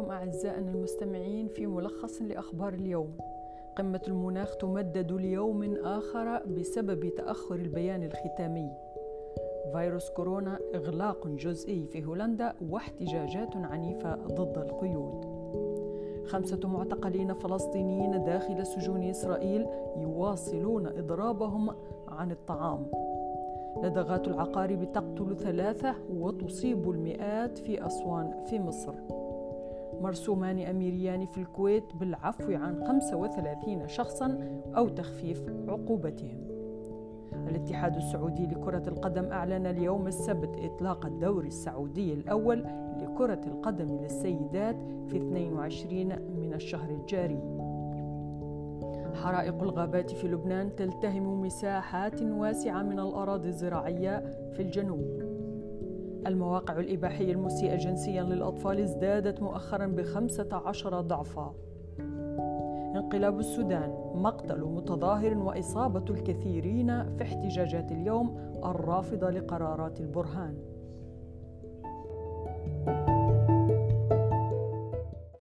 أعزائنا المستمعين في ملخص لأخبار اليوم. قمة المناخ تمدد ليوم آخر بسبب تأخر البيان الختامي. فيروس كورونا إغلاق جزئي في هولندا واحتجاجات عنيفة ضد القيود. خمسة معتقلين فلسطينيين داخل سجون إسرائيل يواصلون إضرابهم عن الطعام. لدغات العقارب تقتل ثلاثة وتصيب المئات في أسوان في مصر. مرسومان أميريان في الكويت بالعفو عن 35 شخصا أو تخفيف عقوبتهم. الاتحاد السعودي لكرة القدم أعلن اليوم السبت إطلاق الدوري السعودي الأول لكرة القدم للسيدات في 22 من الشهر الجاري. حرائق الغابات في لبنان تلتهم مساحات واسعة من الأراضي الزراعية في الجنوب. المواقع الإباحية المسيئة جنسيا للأطفال ازدادت مؤخرا بخمسة عشر ضعفا. انقلاب السودان مقتل متظاهر وإصابة الكثيرين في احتجاجات اليوم الرافضة لقرارات البرهان. thank you